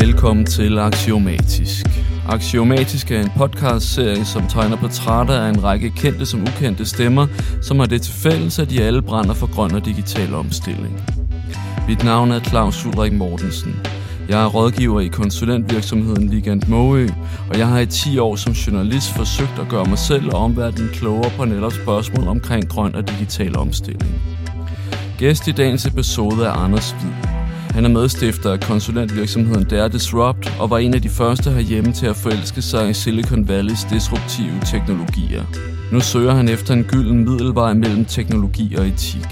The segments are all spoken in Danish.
Velkommen til Axiomatisk. Axiomatisk er en podcast-serie, som tegner portrætter af en række kendte som ukendte stemmer, som har det til fælles, at de alle brænder for grøn og digital omstilling. Mit navn er Claus Ulrik Mortensen. Jeg er rådgiver i konsulentvirksomheden Ligand Måø, og jeg har i 10 år som journalist forsøgt at gøre mig selv og omverdenen klogere på netop spørgsmål omkring grøn og digital omstilling. Gæst i dagens episode er Anders Hvid. Han er medstifter af konsulentvirksomheden Dare Disrupt og var en af de første herhjemme til at forelske sig i Silicon Valleys disruptive teknologier. Nu søger han efter en gylden middelvej mellem teknologi og etik.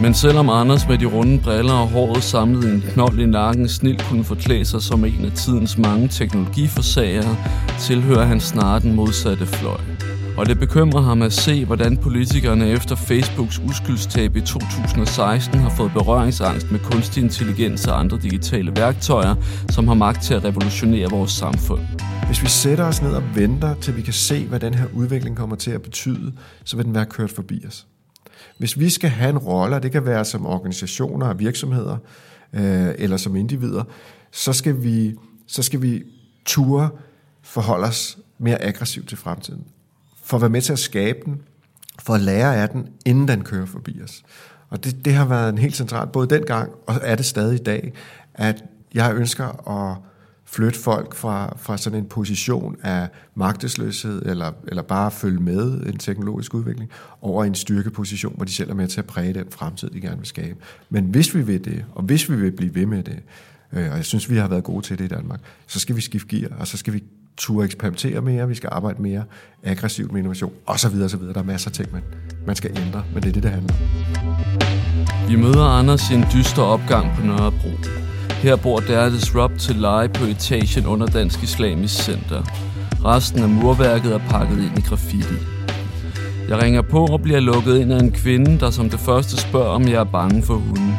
Men selvom Anders med de runde briller og håret samlet i en knold i nakken snilt kunne forklæde sig som en af tidens mange teknologiforsagere, tilhører han snart den modsatte fløj. Og det bekymrer ham at se, hvordan politikerne efter Facebooks uskyldstab i 2016 har fået berøringsangst med kunstig intelligens og andre digitale værktøjer, som har magt til at revolutionere vores samfund. Hvis vi sætter os ned og venter, til vi kan se, hvad den her udvikling kommer til at betyde, så vil den være kørt forbi os. Hvis vi skal have en rolle, og det kan være som organisationer og virksomheder, øh, eller som individer, så skal vi, så skal vi ture forholde os mere aggressivt til fremtiden. For at være med til at skabe den, for at lære af den, inden den kører forbi os. Og det, det har været en helt central, både dengang, og er det stadig i dag, at jeg ønsker at flytte folk fra, fra sådan en position af magtesløshed, eller, eller bare følge med en teknologisk udvikling, over en styrkeposition, hvor de selv er med til at præge den fremtid, de gerne vil skabe. Men hvis vi vil det, og hvis vi vil blive ved med det, øh, og jeg synes, vi har været gode til det i Danmark, så skal vi skifte gear, og så skal vi turde eksperimentere mere, vi skal arbejde mere aggressivt med innovation, og så videre, så videre. Der er masser af ting, man, man skal ændre, men det er det, det handler om. Vi møder Anders i en dyster opgang på Nørrebro. Her bor der Disrupt til leje på etagen under Dansk Islamisk Center. Resten af murværket er pakket ind i graffiti. Jeg ringer på og bliver lukket ind af en kvinde, der som det første spørger, om jeg er bange for hunden.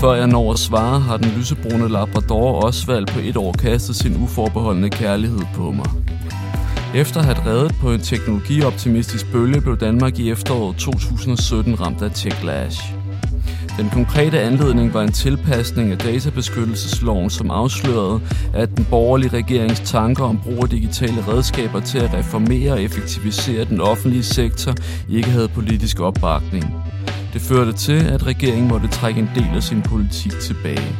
Før jeg når at svare, har den lysebrune Labrador Osvald på et år kastet sin uforbeholdende kærlighed på mig. Efter at have reddet på en teknologioptimistisk bølge, blev Danmark i efteråret 2017 ramt af techlash. Den konkrete anledning var en tilpasning af databeskyttelsesloven, som afslørede, at den borgerlige regerings tanker om brug af digitale redskaber til at reformere og effektivisere den offentlige sektor ikke havde politisk opbakning. Det førte til, at regeringen måtte trække en del af sin politik tilbage.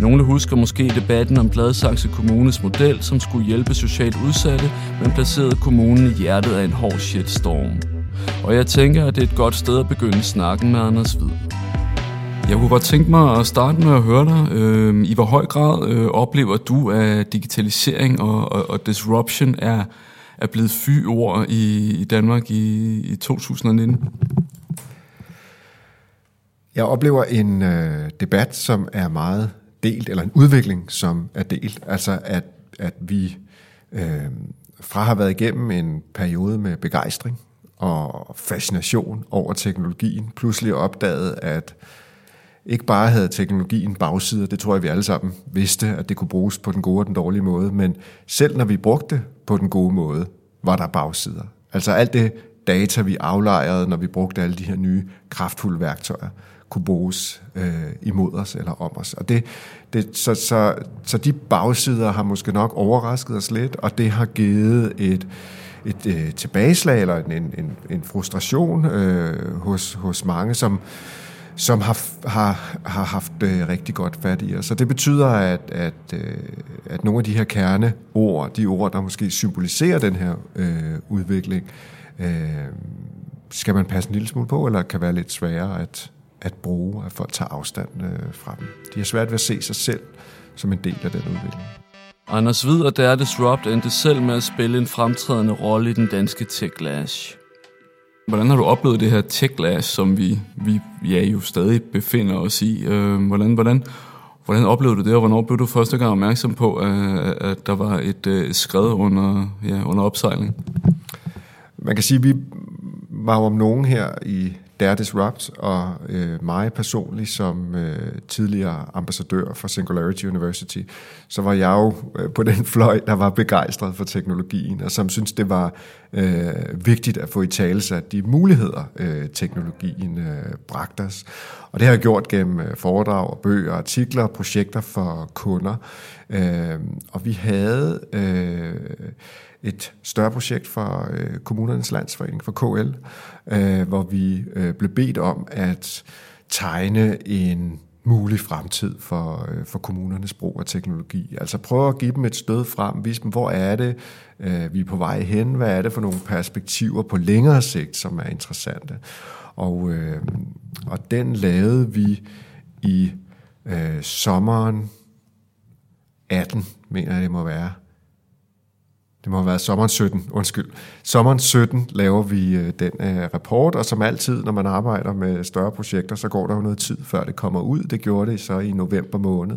Nogle husker måske debatten om Gladsaxe Kommunes model, som skulle hjælpe socialt udsatte, men placerede kommunen i hjertet af en hård shitstorm. Og jeg tænker, at det er et godt sted at begynde snakken med Anders Hvid. Jeg kunne godt tænke mig at starte med at høre dig. Øh, I hvor høj grad øh, oplever du, at digitalisering og, og, og disruption er, er blevet fy-ord i, i Danmark i, i 2019? Jeg oplever en øh, debat, som er meget delt, eller en udvikling, som er delt. Altså at, at vi øh, fra har været igennem en periode med begejstring og fascination over teknologien, pludselig opdaget, at ikke bare havde teknologien bagsider, det tror jeg, vi alle sammen vidste, at det kunne bruges på den gode og den dårlige måde, men selv når vi brugte det på den gode måde, var der bagsider. Altså alt det data, vi aflejrede, når vi brugte alle de her nye kraftfulde værktøjer, kunne bruges øh, imod os eller om os. Og det, det, så, så, så de bagsider har måske nok overrasket os lidt, og det har givet et, et øh, tilbageslag eller en, en, en frustration øh, hos, hos mange, som, som har, har, har haft øh, rigtig godt fat i os. Så det betyder, at, at, øh, at nogle af de her kerneord, de ord, der måske symboliserer den her øh, udvikling, øh, skal man passe en lille smule på, eller kan være lidt sværere at, at bruge, at folk tager afstand øh, fra dem. De har svært ved at se sig selv som en del af den udvikling. Anders Hvid og Der Disrupt endte selv med at spille en fremtrædende rolle i den danske techlash. Hvordan har du oplevet det her techlash, som vi, vi ja, jo stadig befinder os i? Øh, hvordan, hvordan, hvordan oplevede du det, og hvornår blev du første gang opmærksom på, at, at der var et øh, skred under, ja, under opsejling? Man kan sige, at vi var om nogen her i Dare Disrupt, og øh, mig personligt som øh, tidligere ambassadør for Singularity University, så var jeg jo øh, på den fløj, der var begejstret for teknologien, og som synes det var øh, vigtigt at få i tale sig de muligheder, øh, teknologien øh, bragte os. Og det har jeg gjort gennem øh, foredrag og bøger, artikler og projekter for kunder. Øh, og vi havde... Øh, et større projekt for øh, Kommunernes Landsforening, for KL, øh, hvor vi øh, blev bedt om at tegne en mulig fremtid for, øh, for kommunernes brug af teknologi. Altså prøve at give dem et stød frem, vise dem, hvor er det, øh, vi er på vej hen, hvad er det for nogle perspektiver på længere sigt, som er interessante. Og, øh, og den lavede vi i øh, sommeren 18, mener jeg det må være, det må have været sommeren 17, undskyld. Sommeren 17 laver vi øh, den øh, rapport, og som altid, når man arbejder med større projekter, så går der jo noget tid, før det kommer ud. Det gjorde det så i november måned.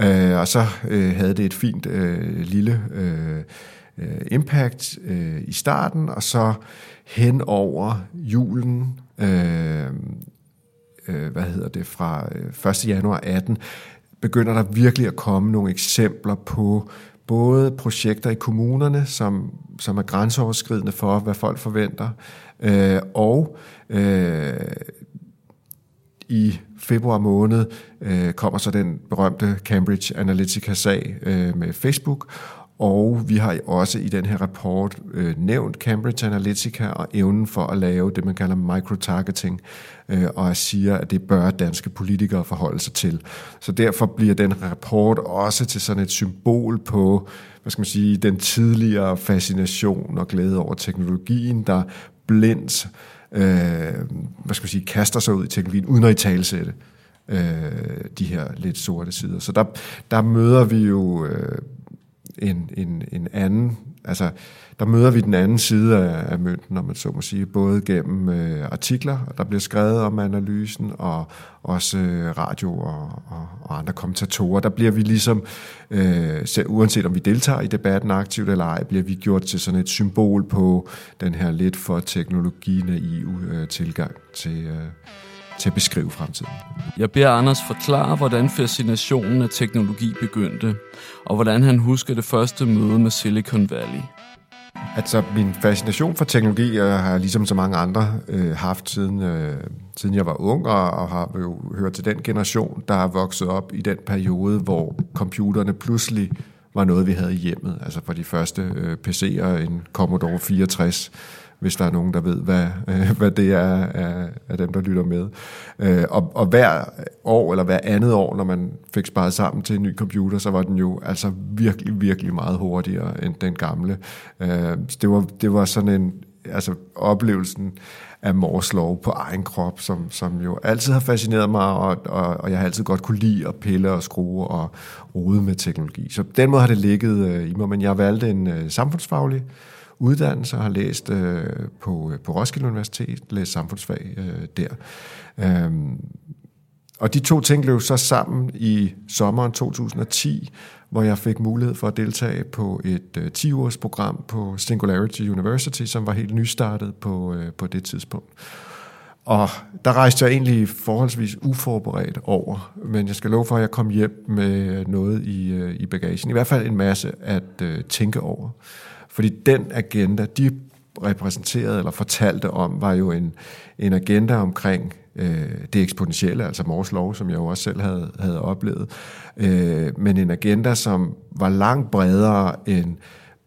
Øh, og så øh, havde det et fint øh, lille øh, øh impact øh, i starten, og så hen over julen, øh, øh, hvad hedder det, fra øh, 1. Januar 18, begynder der virkelig at komme nogle eksempler på både projekter i kommunerne, som, som er grænseoverskridende for, hvad folk forventer, øh, og øh, i februar måned øh, kommer så den berømte Cambridge Analytica-sag øh, med Facebook, og vi har også i den her rapport øh, nævnt Cambridge Analytica og evnen for at lave det, man kalder microtargeting, øh, og siger, at det bør danske politikere forholde sig til. Så derfor bliver den rapport også til sådan et symbol på, hvad skal man sige, den tidligere fascination og glæde over teknologien, der blindt øh, hvad skal man sige, kaster sig ud i teknologien, uden at i talsætte øh, de her lidt sorte sider. Så der, der møder vi jo øh, en, en, en anden, altså der møder vi den anden side af, af mønten, når man så må sige, både gennem øh, artikler, der bliver skrevet om analysen, og også øh, radio og, og, og andre kommentatorer. Der bliver vi ligesom, øh, selv, uanset om vi deltager i debatten aktivt eller ej, bliver vi gjort til sådan et symbol på den her lidt for teknologinaive øh, tilgang til, øh, til at beskrive fremtiden. Jeg beder Anders forklare, hvordan fascinationen af teknologi begyndte, og hvordan han husker det første møde med Silicon Valley. Altså, min fascination for teknologi jeg har ligesom så mange andre øh, haft siden, øh, siden jeg var ung, og, og har jo hørt til den generation, der er vokset op i den periode, hvor computerne pludselig var noget, vi havde i hjemmet. Altså for de første øh, PC'er, en Commodore 64, hvis der er nogen, der ved, hvad, øh, hvad det er af, af dem, der lytter med. Øh, og, og hver år, eller hver andet år, når man fik sparet sammen til en ny computer, så var den jo altså virkelig, virkelig meget hurtigere end den gamle. Øh, det, var, det var sådan en, altså oplevelsen af Mors lov på egen krop, som, som jo altid har fascineret mig, og, og, og jeg har altid godt kunne lide at pille og skrue og rode med teknologi. Så på den måde har det ligget øh, i mig, men jeg valgte en øh, samfundsfaglig uddannelse og har læst øh, på, øh, på Roskilde Universitet, læst samfundsfag øh, der. Øhm, og de to ting løb så sammen i sommeren 2010, hvor jeg fik mulighed for at deltage på et øh, 10-års program på Singularity University, som var helt nystartet på, øh, på det tidspunkt. Og der rejste jeg egentlig forholdsvis uforberedt over, men jeg skal love for, at jeg kom hjem med noget i, øh, i bagagen. I hvert fald en masse at øh, tænke over. Fordi den agenda, de repræsenterede eller fortalte om, var jo en, en agenda omkring øh, det eksponentielle, altså Mors lov, som jeg jo også selv havde, havde oplevet, øh, men en agenda, som var langt bredere end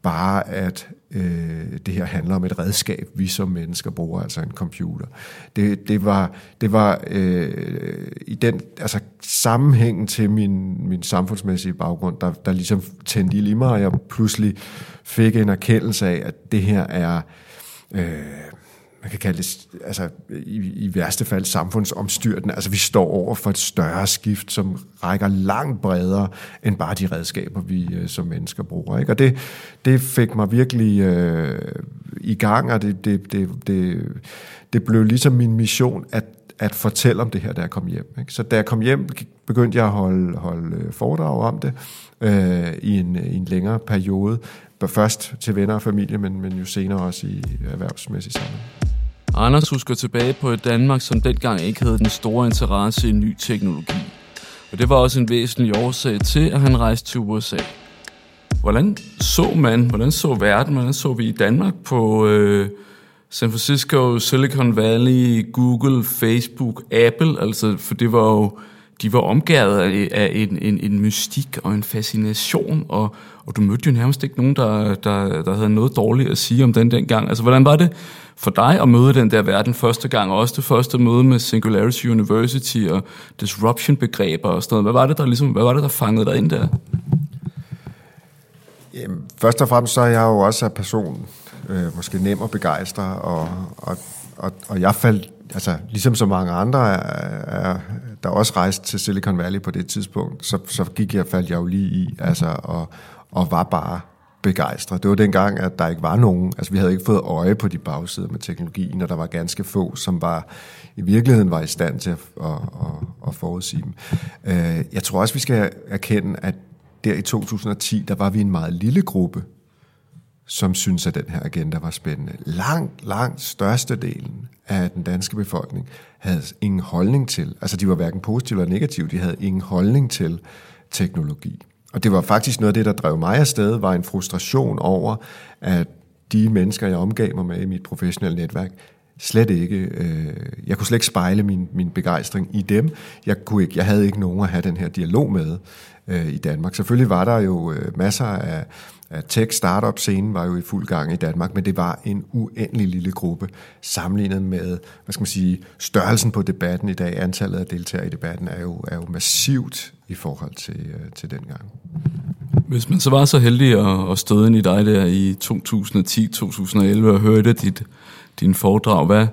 bare at øh, det her handler om et redskab, vi som mennesker bruger, altså en computer. Det, det var, det var øh, i den altså, sammenhængen til min, min samfundsmæssige baggrund, der, der ligesom tændte i mig, og jeg pludselig fik en erkendelse af, at det her er... Øh, man kan kalde det, altså i, i værste fald samfundsomstyrtende. Altså vi står over for et større skift, som rækker langt bredere end bare de redskaber, vi øh, som mennesker bruger. Ikke? Og det, det fik mig virkelig øh, i gang, og det, det, det, det, det blev ligesom min mission at, at fortælle om det her, da jeg kom hjem. Ikke? Så da jeg kom hjem, begyndte jeg at holde, holde øh, foredrag om det øh, i, en, i en længere periode. Først til venner og familie, men, men jo senere også i erhvervsmæssig sammenhæng. Anders husker tilbage på et Danmark, som dengang ikke havde den store interesse i ny teknologi. Og det var også en væsentlig årsag til, at han rejste til USA. Hvordan så man, hvordan så verden, hvordan så vi i Danmark på øh, San Francisco, Silicon Valley, Google, Facebook, Apple? Altså, for det var jo, de var omgået af, af en, en, en mystik og en fascination, og, og du mødte jo nærmest ikke nogen, der, der, der havde noget dårligt at sige om den dengang. Altså, hvordan var det for dig at møde den der verden første gang, og også det første møde med Singularity University og disruption-begreber og sådan noget? Hvad var det, der, ligesom, hvad var det, der fangede dig ind der? Jamen, først og fremmest så er jeg jo også af person, øh, måske nem at begejstre, og, og, og, og jeg faldt, altså ligesom så mange andre, er, er, der også rejste til Silicon Valley på det tidspunkt, så, så gik jeg, faldt jeg jo lige i, altså, og, og var bare begejstret. Det var dengang, at der ikke var nogen, altså vi havde ikke fået øje på de bagsider med teknologien, og der var ganske få, som var i virkeligheden var i stand til at, at, at, at forudsige dem. Øh, jeg tror også, vi skal erkende, at der i 2010, der var vi en meget lille gruppe, som synes, at den her agenda var spændende. Langt, langt størstedelen af den danske befolkning havde ingen holdning til, altså de var hverken positive eller negative, de havde ingen holdning til teknologi. Og det var faktisk noget af det, der drev mig afsted, var en frustration over, at de mennesker, jeg omgav mig med i mit professionelle netværk, slet ikke, øh, jeg kunne slet ikke spejle min, min begejstring i dem. Jeg, kunne ikke, jeg havde ikke nogen at have den her dialog med øh, i Danmark. Selvfølgelig var der jo øh, masser af, af Øh, tech-startup-scenen var jo i fuld gang i Danmark, men det var en uendelig lille gruppe sammenlignet med, hvad skal man sige, størrelsen på debatten i dag. Antallet af deltagere i debatten er jo, er jo massivt i forhold til, øh, til dengang. Hvis man så var så heldig at, at støde ind i dig der i 2010-2011 og hørte dit, din foredrag, hvad,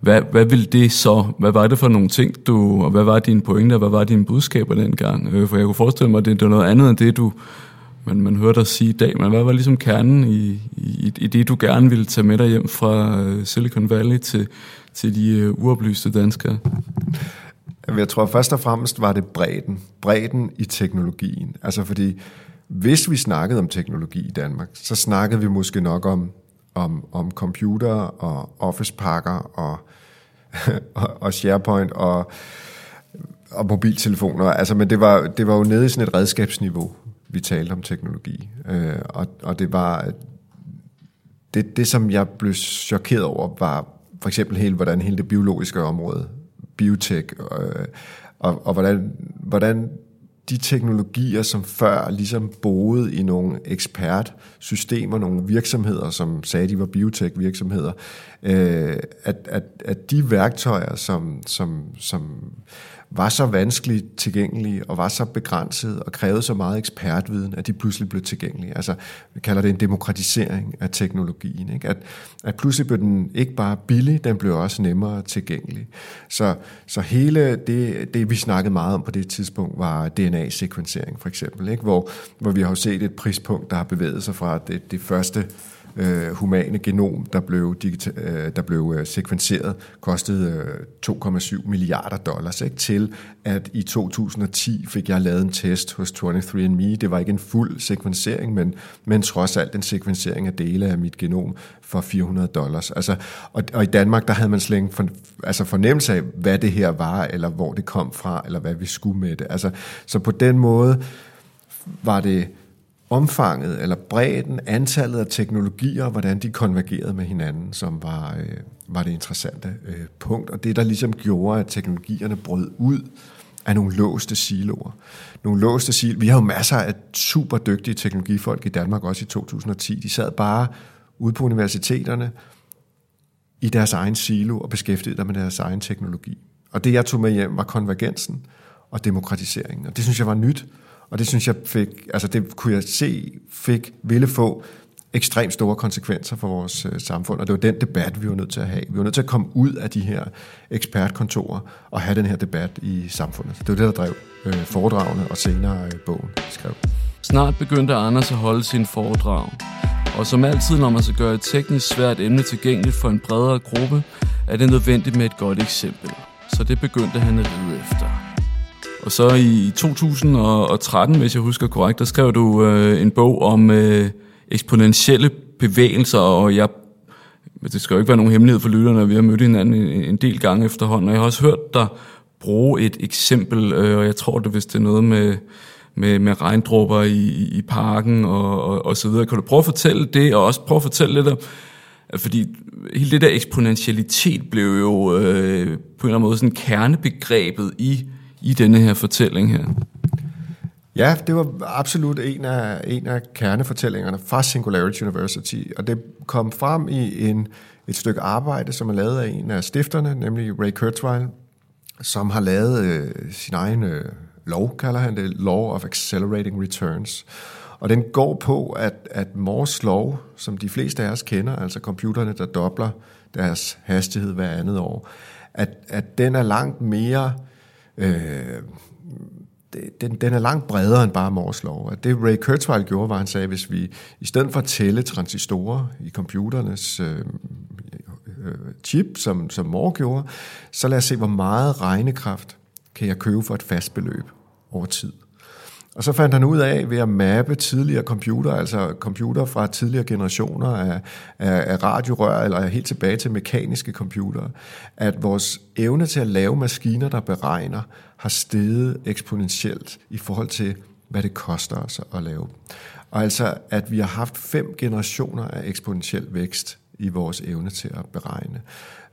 hvad, hvad ville det så, hvad var det for nogle ting, du, og hvad var dine pointer, hvad var dine budskaber dengang? Øh, for jeg kunne forestille mig, at det, det var noget andet end det, du, man, man hørte dig sige i dag, men hvad var ligesom kernen i, i, i det, du gerne ville tage med dig hjem fra øh, Silicon Valley til, til de øh, uoplyste danskere? Jeg tror først og fremmest var det bredden. Bredden i teknologien. Altså fordi, hvis vi snakkede om teknologi i Danmark, så snakkede vi måske nok om, om, om computer og office-pakker og, og, og SharePoint og, og mobiltelefoner. Altså, men det var, det var jo nede i sådan et redskabsniveau, vi talte om teknologi. Øh, og, og det var... Det, det, som jeg blev chokeret over, var for eksempel hele, hvordan hele det biologiske område, biotek, øh, og, og hvordan, hvordan de teknologier, som før ligesom boede i nogle ekspertsystemer, nogle virksomheder, som sagde, de var biotech-virksomheder, øh, at, at, at de værktøjer, som, som, som var så vanskeligt tilgængelige og var så begrænset og krævede så meget ekspertviden, at de pludselig blev tilgængelige. Altså, vi kalder det en demokratisering af teknologien. Ikke? At, at pludselig blev den ikke bare billig, den blev også nemmere tilgængelig. Så, så hele det, det, vi snakkede meget om på det tidspunkt, var DNA-sekvensering for eksempel, ikke? Hvor, hvor vi har jo set et prispunkt, der har bevæget sig fra det, det første øh, humane genom, der blev, digita- øh, der blev øh, sekvenseret, kostede øh, 2,7 milliarder dollars, ikke? til at i 2010 fik jeg lavet en test hos 23andMe. Det var ikke en fuld sekvensering, men, men trods alt en sekvensering af dele af mit genom for 400 dollars. Altså, og, og i Danmark, der havde man slet for, altså fornemmelse af, hvad det her var, eller hvor det kom fra, eller hvad vi skulle med det. Altså, så på den måde var det omfanget eller bredden, antallet af teknologier, hvordan de konvergerede med hinanden, som var, øh, var det interessante øh, punkt. Og det, der ligesom gjorde, at teknologierne brød ud af nogle låste siloer. Nogle låste siloer. Vi har jo masser af super dygtige teknologifolk i Danmark, også i 2010. De sad bare ude på universiteterne i deres egen silo og beskæftigede sig med deres egen teknologi. Og det, jeg tog med hjem, var konvergensen og demokratiseringen. Og det synes jeg var nyt. Og det synes jeg fik, altså det kunne jeg se, fik, ville få ekstremt store konsekvenser for vores øh, samfund, og det var den debat, vi var nødt til at have. Vi var nødt til at komme ud af de her ekspertkontorer og have den her debat i samfundet. Det var det, der drev øh, foredragene og senere øh, bogen, skrev. Snart begyndte Anders at holde sin foredrag. Og som altid, når man skal gøre et teknisk svært emne tilgængeligt for en bredere gruppe, er det nødvendigt med et godt eksempel. Så det begyndte han at ride efter. Og så i 2013, hvis jeg husker korrekt, der skrev du øh, en bog om øh, eksponentielle bevægelser, og jeg det skal jo ikke være nogen hemmelighed for lytterne, at vi har mødt hinanden en, en del gange efterhånden, og jeg har også hørt dig bruge et eksempel, øh, og jeg tror det, hvis det er noget med, med, med regndråber i, i parken og, og, og så videre. Kan du prøve at fortælle det, og også prøve at fortælle lidt om, fordi hele det der eksponentialitet blev jo øh, på en eller anden måde sådan kernebegrebet i, i denne her fortælling her. Ja, det var absolut en af, en af kernefortællingerne fra Singularity University, og det kom frem i en, et stykke arbejde, som er lavet af en af stifterne, nemlig Ray Kurzweil, som har lavet øh, sin egen øh, lov, kalder han det, Law of Accelerating Returns. Og den går på, at, at Moores lov, som de fleste af os kender, altså computerne, der dobler deres hastighed hver andet år, at, at den er langt mere... Øh, Øh, den, den er langt bredere end bare Moores lov. At det Ray Kurzweil gjorde, var, at han sagde, at hvis vi i stedet for at tælle transistorer i computernes øh, øh, chip, som, som Moore gjorde, så lad os se, hvor meget regnekraft kan jeg købe for et fast beløb over tid. Og så fandt han ud af ved at mappe tidligere computer, altså computer fra tidligere generationer af, af, af radiorør, eller helt tilbage til mekaniske computere, at vores evne til at lave maskiner, der beregner, har steget eksponentielt i forhold til, hvad det koster os at lave. Og altså, at vi har haft fem generationer af eksponentiel vækst i vores evne til at beregne.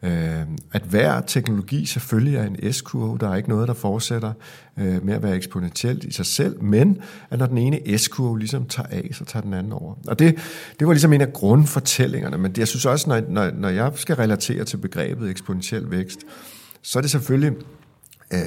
Øh, at hver teknologi selvfølgelig er en S-kurve, der er ikke noget, der fortsætter øh, med at være eksponentielt i sig selv, men at når den ene S-kurve ligesom tager af, så tager den anden over. Og det, det var ligesom en af grundfortællingerne, men det, jeg synes også, når, når, når jeg skal relatere til begrebet eksponentiel vækst, så er det selvfølgelig øh,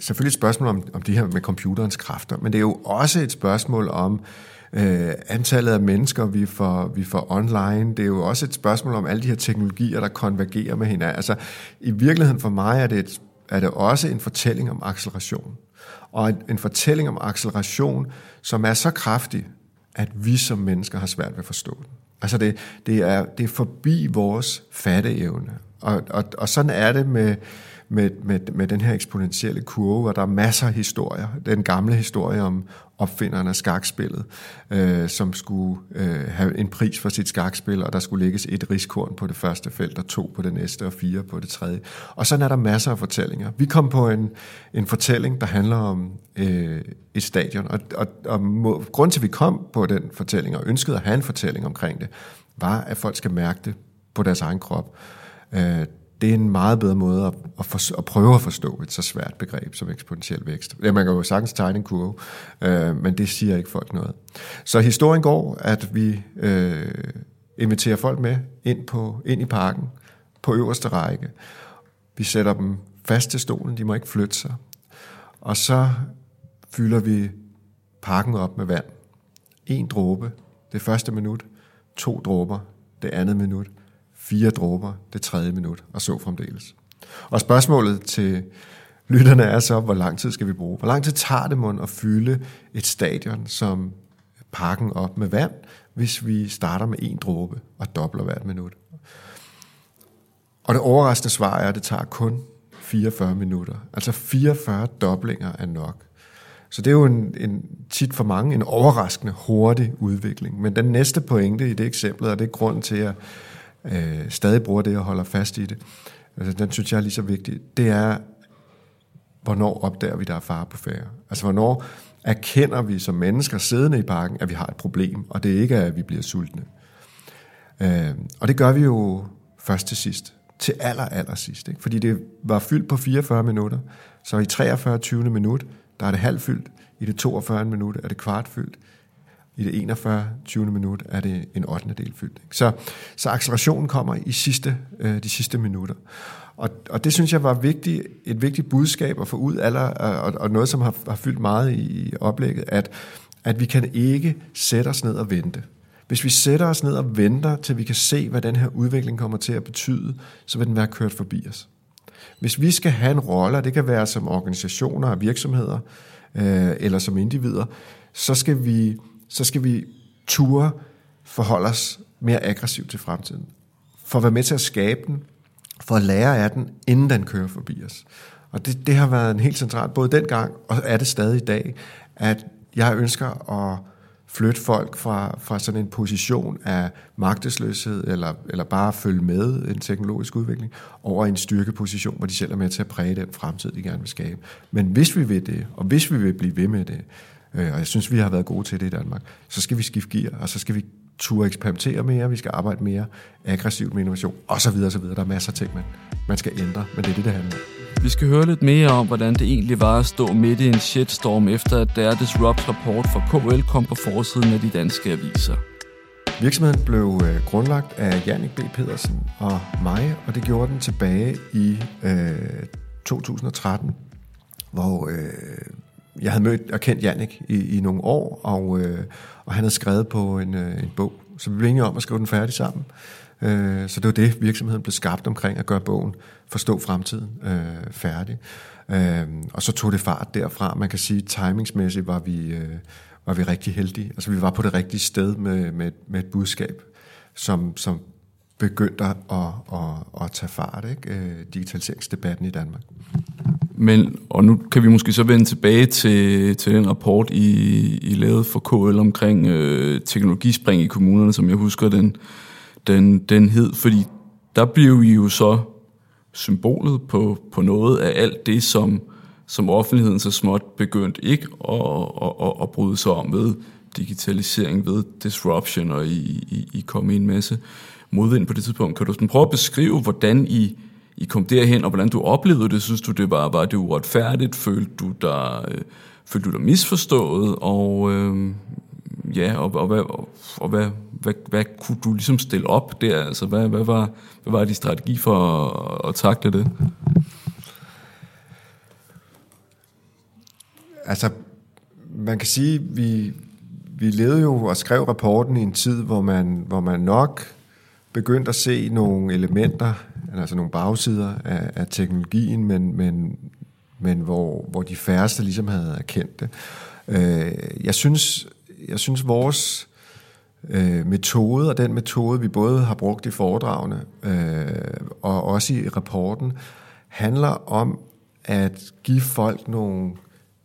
selvfølgelig et spørgsmål om, om det her med computerens kræfter, men det er jo også et spørgsmål om øh, Øh, antallet af mennesker, vi får, vi får online. Det er jo også et spørgsmål om alle de her teknologier, der konvergerer med hinanden. Altså, i virkeligheden for mig er det, et, er det også en fortælling om acceleration. Og en, en fortælling om acceleration, som er så kraftig, at vi som mennesker har svært ved at forstå den. Altså det, det, er, det er forbi vores fatteevne. Og, og, og sådan er det med, med, med, med den her eksponentielle kurve, og der er masser af historier. Den gamle historie om opfinderen af skakspillet, øh, som skulle øh, have en pris for sit skakspil, og der skulle lægges et riskorn på det første felt, og to på det næste, og fire på det tredje. Og sådan er der masser af fortællinger. Vi kom på en, en fortælling, der handler om øh, et stadion, og, og, og må, grund til, at vi kom på den fortælling, og ønskede at have en fortælling omkring det, var, at folk skal mærke det på deres egen krop. Øh, det er en meget bedre måde at, at, for, at prøve at forstå et så svært begreb som eksponentiel vækst. Ja, man kan jo sagtens tegne en kurve, øh, men det siger ikke folk noget. Så historien går, at vi øh, inviterer folk med ind, på, ind i parken på øverste række. Vi sætter dem fast til stolen, de må ikke flytte sig. Og så fylder vi parken op med vand. En dråbe det første minut, to dråber det andet minut, fire dråber det tredje minut, og så fremdeles. Og spørgsmålet til lytterne er så, hvor lang tid skal vi bruge? Hvor lang tid tager det mund at fylde et stadion som parken op med vand, hvis vi starter med en dråbe og dobler hvert minut? Og det overraskende svar er, at det tager kun 44 minutter. Altså 44 doblinger er nok. Så det er jo en, en tit for mange en overraskende hurtig udvikling. Men den næste pointe i det eksempel, og det er grunden til, at øh, stadig bruger det og holder fast i det, altså, den synes jeg er lige så vigtig, det er, hvornår opdager vi, der er fare på færre? Altså, hvornår erkender vi som mennesker siddende i parken, at vi har et problem, og det er ikke, at vi bliver sultne. Øh, og det gør vi jo først til sidst. Til aller, aller sidst. Ikke? Fordi det var fyldt på 44 minutter, så i 43. 20. minut, der er det halvfyldt. I det 42. minut er det kvartfyldt i det 41. 20. minut er det en 8. del fyldt. Ikke? Så, så accelerationen kommer i sidste, øh, de sidste minutter. Og, og det synes jeg var vigtigt, et vigtigt budskab at få ud, aller, og, og noget, som har, har fyldt meget i oplægget, at, at vi kan ikke sætte os ned og vente. Hvis vi sætter os ned og venter, til vi kan se, hvad den her udvikling kommer til at betyde, så vil den være kørt forbi os. Hvis vi skal have en rolle, og det kan være som organisationer og virksomheder, øh, eller som individer, så skal vi så skal vi ture forholde os mere aggressivt til fremtiden. For at være med til at skabe den, for at lære af den, inden den kører forbi os. Og det, det har været en helt central, både dengang og er det stadig i dag, at jeg ønsker at flytte folk fra, fra sådan en position af magtesløshed, eller, eller bare følge med en teknologisk udvikling, over en styrkeposition, hvor de selv er med til at præge den fremtid, de gerne vil skabe. Men hvis vi vil det, og hvis vi vil blive ved med det, øh, og jeg synes, vi har været gode til det i Danmark, så skal vi skifte gear, og så skal vi turde eksperimentere mere, vi skal arbejde mere aggressivt med innovation, osv. osv. Der er masser af ting, man, man skal ændre, men det er det, det handler om. Vi skal høre lidt mere om, hvordan det egentlig var at stå midt i en shitstorm, efter at der Disrupts rapport fra KL kom på forsiden af de danske aviser. Virksomheden blev øh, grundlagt af Jannik B. Pedersen og mig, og det gjorde den tilbage i øh, 2013, hvor øh, jeg havde mødt og kendt Jannik i, i nogle år, og, øh, og han havde skrevet på en, øh, en bog, så vi blev enige om at skrive den færdig sammen. Øh, så det var det, virksomheden blev skabt omkring at gøre bogen Forstå fremtiden øh, færdig. Øh, og så tog det fart derfra. Man kan sige, timingsmæssigt var vi, øh, var vi rigtig heldige. Altså vi var på det rigtige sted med, med, med et budskab, som, som begyndte at, at, at tage fart, ikke? Øh, digitaliseringsdebatten i Danmark. Men, og nu kan vi måske så vende tilbage til, til den rapport, I, I lavede for KL omkring øh, teknologispring i kommunerne, som jeg husker den, den, den hed, fordi der blev I jo så symbolet på, på noget af alt det, som, som offentligheden så småt begyndt ikke at, at, at, at bryde sig om ved digitalisering, ved disruption, og I, I, I kom i en masse modvind på det tidspunkt. Kan du sådan prøve at beskrive, hvordan I, i kom derhen, og hvordan du oplevede det? Synes du, det var, var det uretfærdigt? Følte du dig, øh, følte du dig misforstået? Og, øh, ja, og, og, hvad, og, og hvad, hvad, hvad kunne du ligesom stille op der? Altså, hvad, hvad, var, hvad var din strategi for at, at takle det? Altså, man kan sige, vi, vi levede jo og skrev rapporten i en tid, hvor man, hvor man nok begyndte at se nogle elementer, altså nogle bagsider af, af teknologien, men, men, men hvor, hvor de færreste ligesom havde erkendt det. Øh, jeg synes, jeg synes vores øh, metode, og den metode, vi både har brugt i foredragene øh, og også i rapporten, handler om at give folk nogle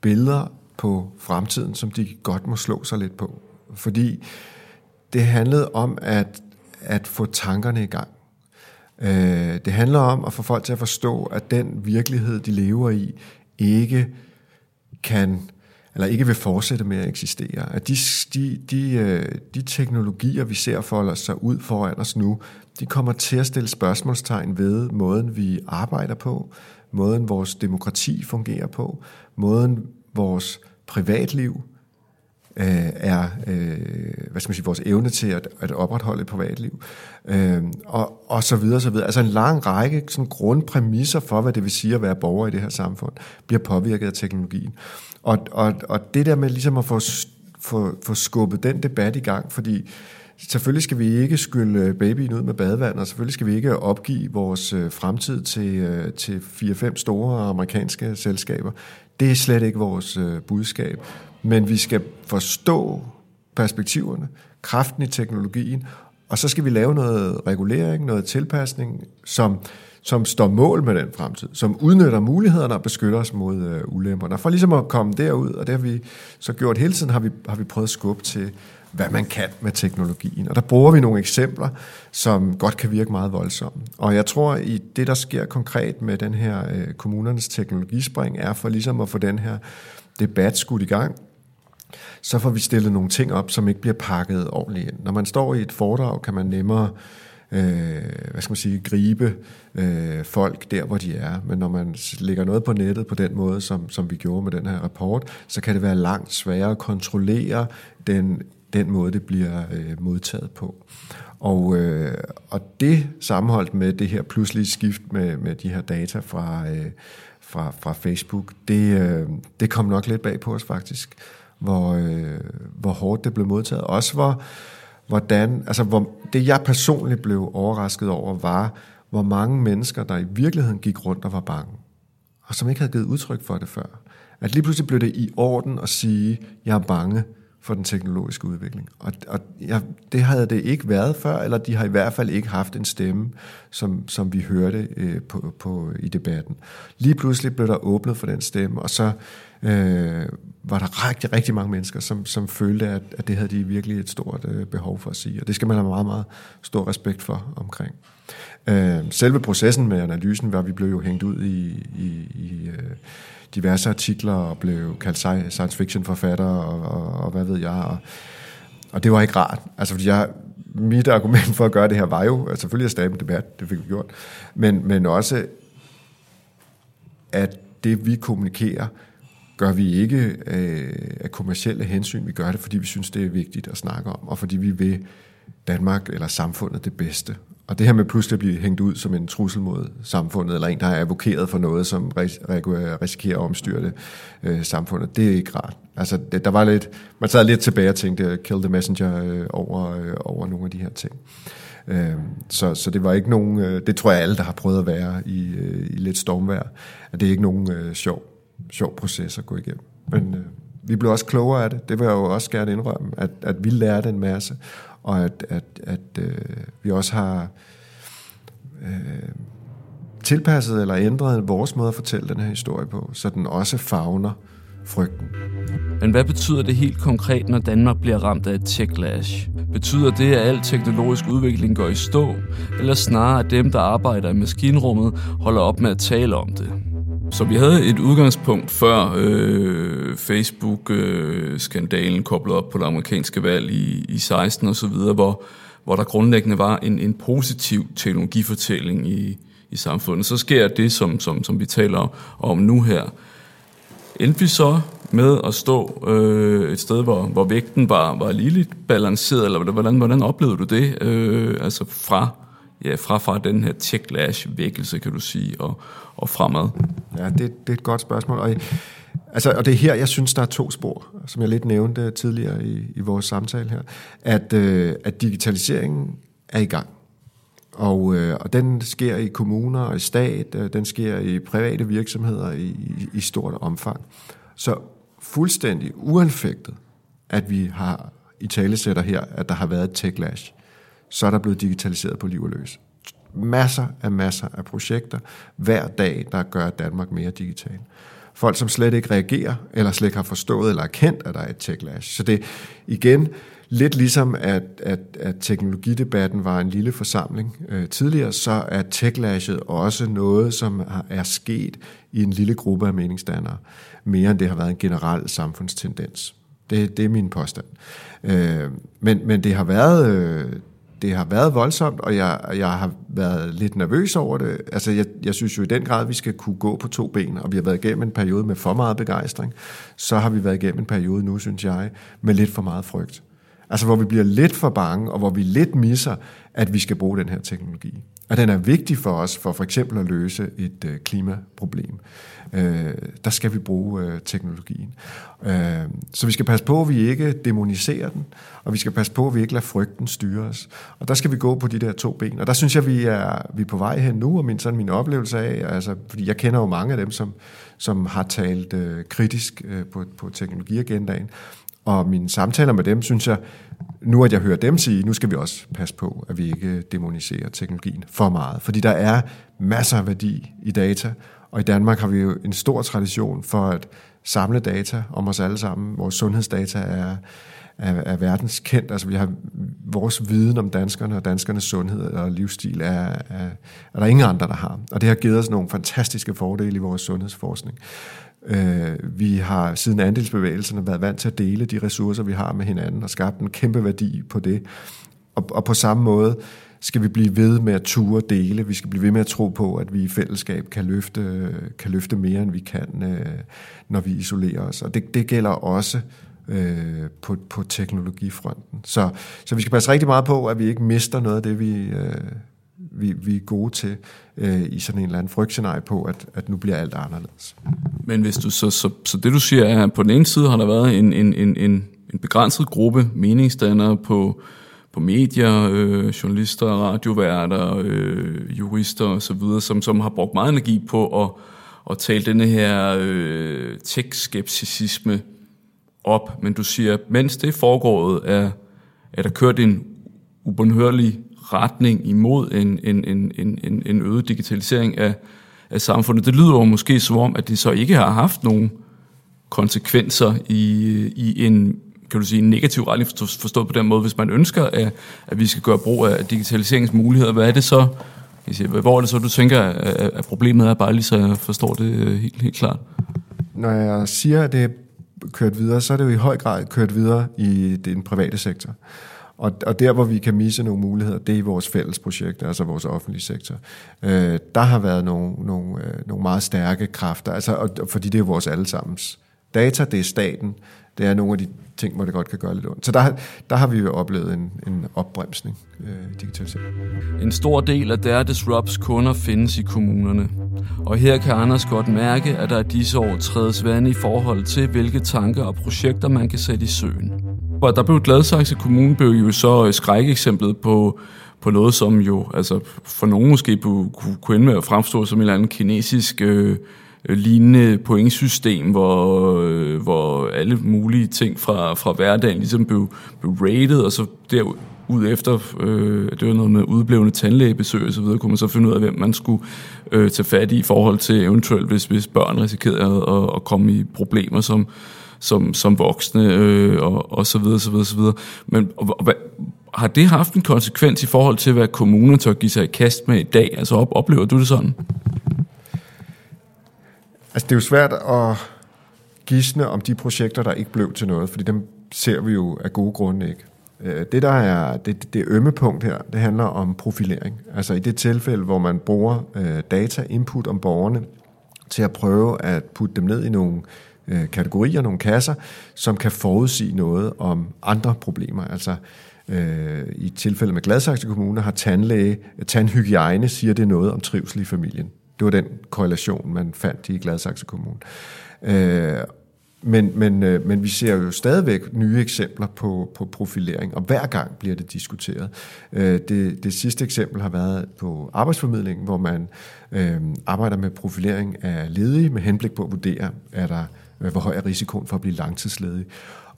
billeder på fremtiden, som de godt må slå sig lidt på. Fordi det handlede om at, at få tankerne i gang. Øh, det handler om at få folk til at forstå, at den virkelighed, de lever i, ikke kan eller ikke vil fortsætte med at eksistere. At de, de, de, øh, de teknologier, vi ser folde sig ud foran os nu, de kommer til at stille spørgsmålstegn ved måden, vi arbejder på, måden vores demokrati fungerer på, måden vores privatliv øh, er, øh, hvad skal man sige, vores evne til at, at opretholde et privatliv, øh, og, og så videre, så videre. Altså en lang række sådan grundpræmisser for, hvad det vil sige at være borger i det her samfund, bliver påvirket af teknologien. Og, og, og det der med ligesom at få, få, få skubbet den debat i gang, fordi selvfølgelig skal vi ikke skylle babyen ud med badevand, og selvfølgelig skal vi ikke opgive vores øh, fremtid til, øh, til 4-5 store amerikanske selskaber. Det er slet ikke vores øh, budskab. Men vi skal forstå perspektiverne, kraften i teknologien, og så skal vi lave noget regulering, noget tilpasning, som som står mål med den fremtid, som udnytter mulighederne og beskytter os mod øh, ulemperne. For ligesom at komme derud, og det har vi så gjort hele tiden, har vi, har vi prøvet at skubbe til, hvad man kan med teknologien. Og der bruger vi nogle eksempler, som godt kan virke meget voldsomme. Og jeg tror, i det, der sker konkret med den her øh, kommunernes teknologispring, er for ligesom at få den her debat skudt i gang, så får vi stillet nogle ting op, som ikke bliver pakket ordentligt ind. Når man står i et foredrag, kan man nemmere øh, hvad skal man sige, gribe øh, folk der, hvor de er. Men når man lægger noget på nettet på den måde, som, som vi gjorde med den her rapport, så kan det være langt sværere at kontrollere den, den måde, det bliver øh, modtaget på. Og, øh, og det sammenholdt med det her pludselige skift med, med de her data fra, øh, fra, fra Facebook, det, øh, det kom nok lidt bag på os faktisk, hvor, øh, hvor hårdt det blev modtaget. Også hvor, hvordan, altså hvor, det jeg personligt blev overrasket over, var, hvor mange mennesker, der i virkeligheden gik rundt og var bange, og som ikke havde givet udtryk for det før. At lige pludselig blev det i orden at sige, jeg er bange for den teknologiske udvikling. Og, og ja, det havde det ikke været før, eller de har i hvert fald ikke haft en stemme, som, som vi hørte øh, på, på, i debatten. Lige pludselig blev der åbnet for den stemme, og så øh, var der rigtig, rigtig mange mennesker, som, som følte, at, at det havde de virkelig et stort øh, behov for at sige. Og det skal man have meget, meget stor respekt for omkring. Øh, selve processen med analysen var, at vi blev jo hængt ud i, i, i øh, diverse artikler og blev kaldt science fiction forfatter og, og, og hvad ved jeg. Og, og det var ikke rart. Altså, fordi jeg, mit argument for at gøre det her var jo, altså selvfølgelig at stabe en debat, det fik vi gjort, men, men også, at det vi kommunikerer, gør vi ikke øh, af kommersielle hensyn, vi gør det, fordi vi synes, det er vigtigt at snakke om, og fordi vi vil Danmark eller samfundet det bedste. Og det her med pludselig at blive hængt ud som en trussel mod samfundet, eller en, der har advokeret for noget, som risikerer at omstyre det, øh, samfundet, det er ikke rart. Altså, det, der var lidt, man sad lidt tilbage og tænkte, kill the messenger øh, over, øh, over nogle af de her ting. Øh, så, så det var ikke nogen, øh, det tror jeg alle, der har prøvet at være i, øh, i lidt stormvær, at det er ikke nogen øh, sjov, sjov proces at gå igennem. Men øh, vi blev også klogere af det, det vil jeg jo også gerne indrømme, at, at vi lærte en masse, og at, at, at øh, vi også har øh, tilpasset eller ændret vores måde at fortælle den her historie på, så den også fagner frygten. Men hvad betyder det helt konkret, når Danmark bliver ramt af et techlash? Betyder det, at al teknologisk udvikling går i stå, eller snarere at dem, der arbejder i maskinrummet, holder op med at tale om det? Så vi havde et udgangspunkt før øh, Facebook-skandalen øh, koblet op på det amerikanske valg i, i 16 og så videre, hvor, hvor der grundlæggende var en, en positiv teknologifortælling i, i samfundet. Så sker det, som, som, som vi taler om nu her. Endte vi så med at stå øh, et sted, hvor, hvor vægten var, var ligeligt balanceret, eller hvordan, hvordan oplevede du det? Øh, altså fra ja, fra, fra den her techlash-vækkelse, kan du sige, og, og fremad? Ja, det, det er et godt spørgsmål. Og, altså, og det er her, jeg synes, der er to spor, som jeg lidt nævnte tidligere i, i vores samtale her, at, øh, at digitaliseringen er i gang. Og, øh, og den sker i kommuner og i stat, øh, den sker i private virksomheder i, i, i stort omfang. Så fuldstændig uanfægtet, at vi har i talesætter her, at der har været et techlash, så er der blevet digitaliseret på liv og løs. Masser af masser af projekter hver dag, der gør Danmark mere digital. Folk, som slet ikke reagerer, eller slet ikke har forstået eller erkendt, at der er et techlash. Så det igen lidt ligesom, at, at, at teknologidebatten var en lille forsamling øh, tidligere, så er techlashet også noget, som er sket i en lille gruppe af meningsdannere, mere end det har været en generel samfundstendens. Det, det er min påstand. Øh, men, men det har været... Øh, det har været voldsomt, og jeg, jeg har været lidt nervøs over det. Altså, jeg, jeg synes jo i den grad, at vi skal kunne gå på to ben, og vi har været igennem en periode med for meget begejstring. Så har vi været igennem en periode nu, synes jeg, med lidt for meget frygt. Altså, hvor vi bliver lidt for bange, og hvor vi lidt misser, at vi skal bruge den her teknologi. Og den er vigtig for os, for for eksempel at løse et øh, klimaproblem øh, der skal vi bruge øh, teknologien. Øh, så vi skal passe på, at vi ikke demoniserer den, og vi skal passe på, at vi ikke lader frygten styre os. Og der skal vi gå på de der to ben. Og der synes jeg, vi er, vi er på vej hen nu, og min, sådan min oplevelse af, altså, fordi jeg kender jo mange af dem, som, som har talt øh, kritisk øh, på, på teknologiagendaen, og mine samtaler med dem, synes jeg, nu at jeg hører dem sige, nu skal vi også passe på, at vi ikke demoniserer teknologien for meget. Fordi der er masser af værdi i data, og i Danmark har vi jo en stor tradition for at samle data om os alle sammen. Vores sundhedsdata er, er, er verdenskendt. Altså vi har vores viden om danskerne og danskernes sundhed og livsstil er, er, er der ingen andre, der har. Og det har givet os nogle fantastiske fordele i vores sundhedsforskning. Øh, vi har siden andelsbevægelserne været vant til at dele de ressourcer, vi har med hinanden og skabt en kæmpe værdi på det. Og, og på samme måde skal vi blive ved med at ture dele. Vi skal blive ved med at tro på, at vi i fællesskab kan løfte, kan løfte mere, end vi kan, øh, når vi isolerer os. Og det, det gælder også øh, på, på teknologifronten. Så, så vi skal passe rigtig meget på, at vi ikke mister noget af det, vi, øh, vi, vi er gode til øh, i sådan en eller anden frygtscenarie på, at, at nu bliver alt anderledes. Men hvis du så, så, så det du siger er, at på den ene side har der været en, en, en, en, en begrænset gruppe meningsdannere på på medier, øh, journalister, radioværter, øh, jurister osv., som, som har brugt meget energi på at, at tale denne her øh, tech-skepticisme op, men du siger, mens det foregår, er, er der kørt en ubundhørlig retning imod en, en, en, en, en øget digitalisering af, af samfundet. Det lyder jo måske som om, at det så ikke har haft nogen konsekvenser i, i en kan du sige, en negativ retning forstået på den måde, hvis man ønsker, at, at vi skal gøre brug af digitaliseringsmuligheder. Hvad er det så, hvor er det så, du tænker, at problemet er, bare lige så jeg forstår det øh, helt, helt klart? Når jeg siger, at det er kørt videre, så er det jo i høj grad kørt videre i den private sektor. Og, og der, hvor vi kan misse nogle muligheder, det er i vores fælles projekter, altså vores offentlige sektor. Øh, der har været nogle, nogle, øh, nogle meget stærke kræfter, altså, og, fordi det er vores allesammens data, det er staten, det er nogle af de ting, hvor det godt kan gøre lidt ondt. Så der, der har vi jo oplevet en, en opbremsning øh, digitalisering. En stor del af der Disrupts kunder findes i kommunerne. Og her kan Anders godt mærke, at der er disse år trædes vand i forhold til, hvilke tanker og projekter man kan sætte i søen. Og der blev Gladsaxe Kommune blev jo så øh, skrækeksemplet på, på noget, som jo altså for nogen måske kunne, kunne ende med at fremstå som en eller anden kinesisk øh, øh, lignende pointsystem, hvor, øh, hvor alle mulige ting fra, fra hverdagen ligesom blev, blev rated, og så derud efter, øh, det var noget med udblevende tandlægebesøg og så videre, kunne man så finde ud af, hvem man skulle øh, tage fat i i forhold til eventuelt, hvis, hvis børn risikerede at, at komme i problemer som, som, som voksne, øh, og, og så videre, så videre, så videre. Men og, og, har det haft en konsekvens i forhold til, hvad kommunen tør give sig i kast med i dag? Altså op, oplever du det sådan? Altså det er jo svært at gisne om de projekter, der ikke blev til noget, fordi dem ser vi jo af gode grunde ikke. Øh, det, der er det, det ømme punkt her, det handler om profilering. Altså i det tilfælde, hvor man bruger øh, data input om borgerne til at prøve at putte dem ned i nogle øh, kategorier, nogle kasser, som kan forudsige noget om andre problemer. Altså øh, i tilfælde med Gladsaxe Kommune har tandlæge, tandhygiejne siger det noget om trivsel i familien. Det var den korrelation, man fandt i Gladsaxe Kommune. Øh, men, men, øh, men vi ser jo stadigvæk nye eksempler på, på profilering, og hver gang bliver det diskuteret. Øh, det, det sidste eksempel har været på arbejdsformidlingen, hvor man øh, arbejder med profilering af ledige med henblik på at vurdere, er der, hvor høj er risikoen for at blive langtidsledig.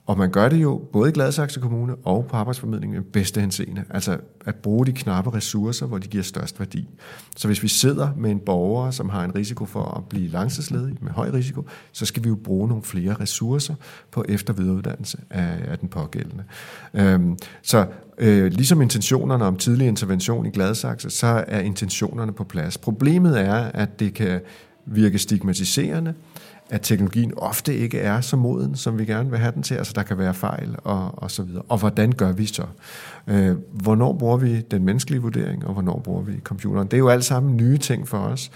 Og man gør det jo både i Gladsaxe Kommune og på arbejdsformidlingen med bedste henseende. Altså at bruge de knappe ressourcer, hvor de giver størst værdi. Så hvis vi sidder med en borger, som har en risiko for at blive langtidsledig med høj risiko, så skal vi jo bruge nogle flere ressourcer på efter- videreuddannelse af, af den pågældende. Øhm, så øh, ligesom intentionerne om tidlig intervention i Gladsaxe, så er intentionerne på plads. Problemet er, at det kan virke stigmatiserende, at teknologien ofte ikke er så moden, som vi gerne vil have den til. Altså der kan være fejl og, og så videre. Og hvordan gør vi så? Øh, hvornår bruger vi den menneskelige vurdering, og hvornår bruger vi computeren? Det er jo alt sammen nye ting for os.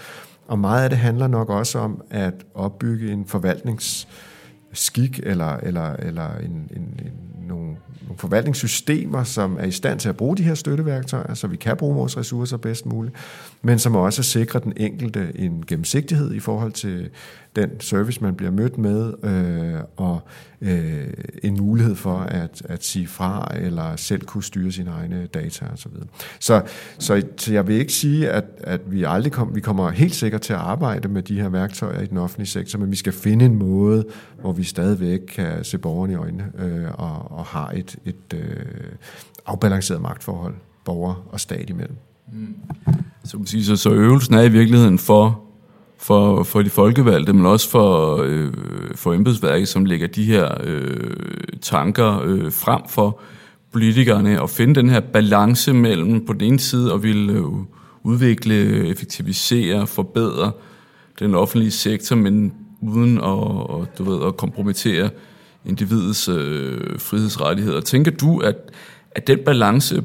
Og meget af det handler nok også om at opbygge en forvaltningsskik eller, eller, eller en, en, en, nogle nogle forvaltningssystemer, som er i stand til at bruge de her støtteværktøjer, så vi kan bruge vores ressourcer bedst muligt, men som også sikrer den enkelte en gennemsigtighed i forhold til den service, man bliver mødt med, øh, og øh, en mulighed for at, at sige fra, eller selv kunne styre sine egne data osv. Så, så, så jeg vil ikke sige, at, at vi aldrig kom, vi kommer helt sikkert til at arbejde med de her værktøjer i den offentlige sektor, men vi skal finde en måde, hvor vi stadigvæk kan se borgerne i øjnene øh, og, og har et, et øh, afbalanceret magtforhold borger og stat imellem. Mm. Så, sige, så, så øvelsen er i virkeligheden for, for, for de folkevalgte, men også for, øh, for embedsværket, som lægger de her øh, tanker øh, frem for politikerne, og finde den her balance mellem på den ene side at ville øh, udvikle, effektivisere, forbedre den offentlige sektor, men uden at, og, du ved, at kompromittere individets øh, frihedsrettigheder. Tænker du, at, at den balance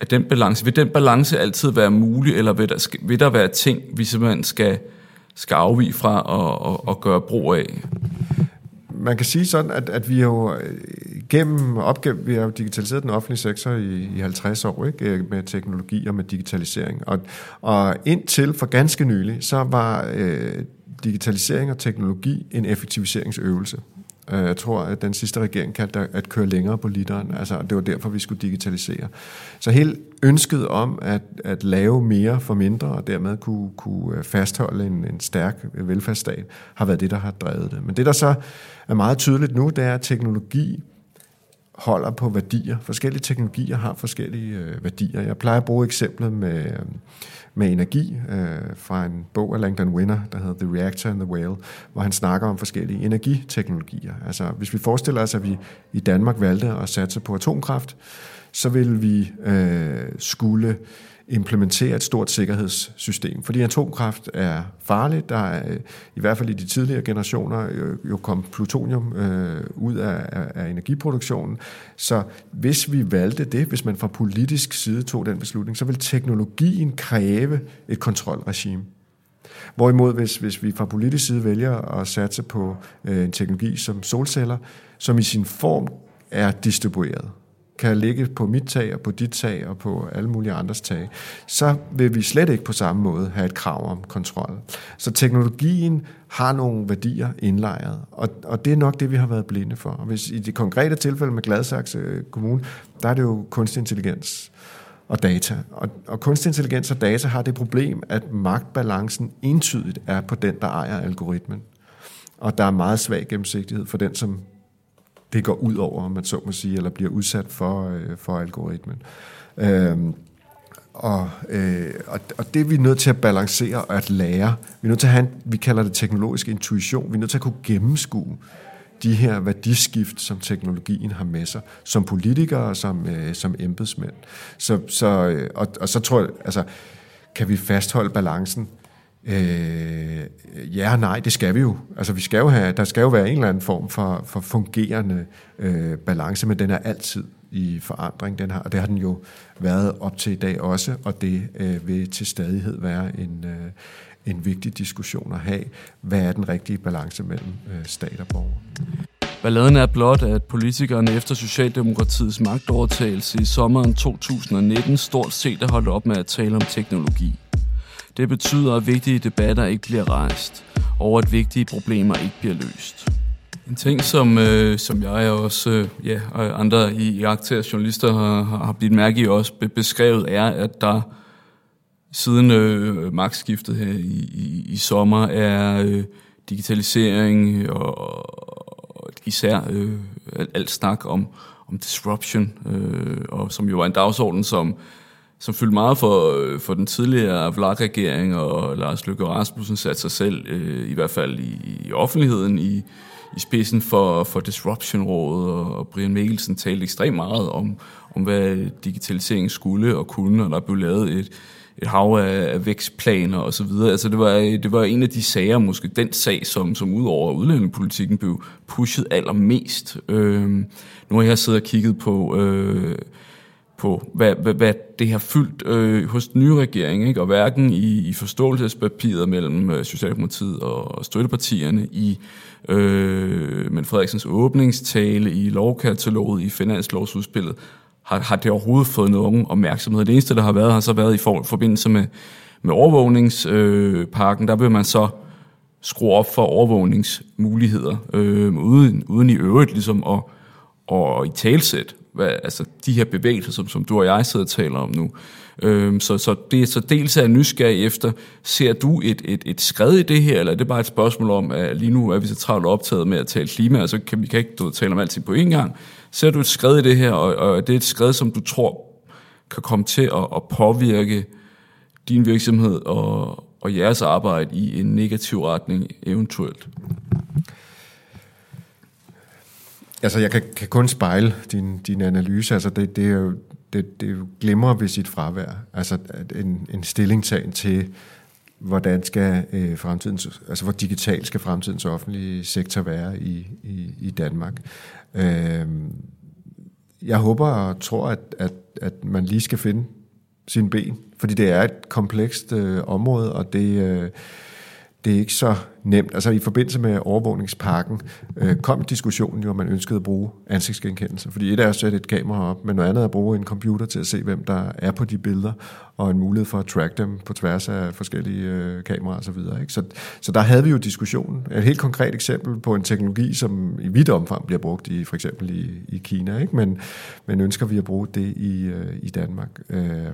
at den balance, vil den balance altid være mulig, eller vil der, vil der være ting, vi simpelthen skal, skal afvige fra og, og, og gøre brug af? Man kan sige sådan, at, at vi jo øh, gennem opgave, vi har jo digitaliseret den offentlige sektor i, i 50 år, ikke? Øh, med teknologi og med digitalisering. Og, og indtil for ganske nylig, så var øh, digitalisering og teknologi en effektiviseringsøvelse. Øh, jeg tror, at den sidste regering kaldte det at køre længere på literen. Altså, det var derfor, vi skulle digitalisere. Så helt ønsket om at, at lave mere for mindre, og dermed kunne, kunne øh, fastholde en, en stærk velfærdsstat, har været det, der har drevet det. Men det, der så er meget tydeligt nu, det er, at teknologi holder på værdier. Forskellige teknologier har forskellige øh, værdier. Jeg plejer at bruge eksemplet med, øh, med energi øh, fra en bog af Langdon Winner, der hedder The Reactor and the Whale, hvor han snakker om forskellige energiteknologier. Altså hvis vi forestiller os, at vi i Danmark valgte at satse på atomkraft, så vil vi øh, skulle implementere et stort sikkerhedssystem. Fordi atomkraft er farligt. Der er øh, i hvert fald i de tidligere generationer jo kom plutonium øh, ud af, af energiproduktionen. Så hvis vi valgte det, hvis man fra politisk side tog den beslutning, så vil teknologien kræve et kontrolregime. Hvorimod, hvis, hvis vi fra politisk side vælger at satse på øh, en teknologi som solceller, som i sin form er distribueret, kan ligge på mit tag og på dit tag og på alle mulige andres tag, så vil vi slet ikke på samme måde have et krav om kontrol. Så teknologien har nogle værdier indlejret, og, og det er nok det, vi har været blinde for. Og hvis i det konkrete tilfælde med Gladsaxe øh, Kommune, der er det jo kunstig intelligens og data. Og, og kunstig intelligens og data har det problem, at magtbalancen entydigt er på den, der ejer algoritmen. Og der er meget svag gennemsigtighed for den, som det går ud over, om man så må sige, eller bliver udsat for, øh, for algoritmen. Øhm, og, øh, og, og det er vi nødt til at balancere og at lære. Vi er nødt til at have, en, vi kalder det teknologisk intuition. Vi er nødt til at kunne gennemskue de her værdiskift, som teknologien har med sig, som politikere og som, øh, som embedsmænd. Så, så, øh, og, og så tror jeg, altså, kan vi fastholde balancen Øh, ja og nej, det skal vi jo. Altså, vi skal jo have, der skal jo være en eller anden form for, for fungerende øh, balance, men den er altid i forandring, den har, og det har den jo været op til i dag også, og det øh, vil til stadighed være en, øh, en vigtig diskussion at have. Hvad er den rigtige balance mellem øh, stat og borger? Balladen er blot, at politikerne efter Socialdemokratiets magtovertagelse i sommeren 2019 stort set er holdt op med at tale om teknologi. Det betyder, at vigtige debatter ikke bliver rejst, og at vigtige problemer ikke bliver løst. En ting, som, øh, som jeg og også øh, ja, og andre i, i journalister har, har blivet mærke i også beskrevet, er, at der siden øh, magtskiftet her i, i, i sommer er øh, digitalisering og, og især øh, alt snak om, om disruption, øh, og som jo var en dagsorden, som som fyldte meget for, øh, for den tidligere VLAG-regering, og Lars Løkke Rasmussen satte sig selv, øh, i hvert fald i, i offentligheden, i, i spidsen for, for Disruption-rådet, og, og Brian Mikkelsen talte ekstremt meget om, om, hvad digitalisering skulle og kunne, og der blev lavet et, et hav af, af vækstplaner og så videre. Altså det var, det var en af de sager, måske den sag, som, som ud over udlændingepolitikken blev pushet allermest. Øh, nu har jeg siddet og kigget på... Øh, på, hvad, hvad, hvad det har fyldt øh, hos den nye regering, ikke? og hverken i, i forståelsespapiret mellem øh, Socialdemokratiet og, og støttepartierne, i øh, men Frederiksens åbningstale, i lovkataloget, i finanslovsudspillet, har, har det overhovedet fået nogen opmærksomhed. Det eneste, der har været, har så været i for, forbindelse med, med overvågningspakken. Øh, der vil man så skrue op for overvågningsmuligheder, øh, uden, uden i øvrigt ligesom at, at i talsæt hvad, altså de her bevægelser, som, som du og jeg sidder og taler om nu. Øhm, så, så det er så dels er nysgerrig efter, ser du et, et, et skred i det her, eller er det bare et spørgsmål om, at lige nu er vi så travlt optaget med at tale klima, og så kan vi kan ikke du, tale om alting på én gang. Ser du et skred i det her, og, og det er et skred, som du tror kan komme til at, at påvirke din virksomhed og, og jeres arbejde i en negativ retning eventuelt? Altså, jeg kan, kan kun spejle din, din analyse. Altså, det, det, er jo, det, det glemmer ved sit fravær. Altså, en, en stillingtagen til, hvordan skal øh, fremtidens, altså hvor digital skal fremtidens offentlige sektor være i, i, i Danmark. Øh, jeg håber og tror, at, at, at man lige skal finde sin ben, fordi det er et komplekst øh, område, og det, øh, det er ikke så nemt. Altså i forbindelse med overvågningsparken øh, kom diskussionen jo, om man ønskede at bruge ansigtsgenkendelse. Fordi et er at sætte et kamera op, men noget andet er at bruge en computer til at se, hvem der er på de billeder, og en mulighed for at track dem på tværs af forskellige øh, kameraer osv. Så, så, så der havde vi jo diskussionen. Et helt konkret eksempel på en teknologi, som i vidt omfang bliver brugt i for eksempel i, i Kina, ikke? Men, men ønsker vi at bruge det i, øh, i Danmark. Øh,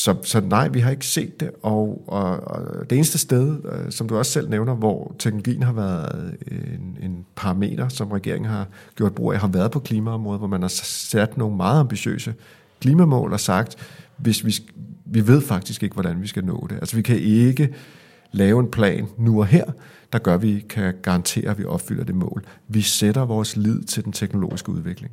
så, så nej, vi har ikke set det, og, og, og det eneste sted, øh, som du også selv nævner, hvor teknologien har været øh, en, en parameter, som regeringen har gjort brug af, har været på klimaområdet, hvor man har sat nogle meget ambitiøse klimamål og sagt, hvis vi, vi ved faktisk ikke, hvordan vi skal nå det. Altså vi kan ikke lave en plan nu og her, der gør, at vi kan garantere, at vi opfylder det mål. Vi sætter vores lid til den teknologiske udvikling.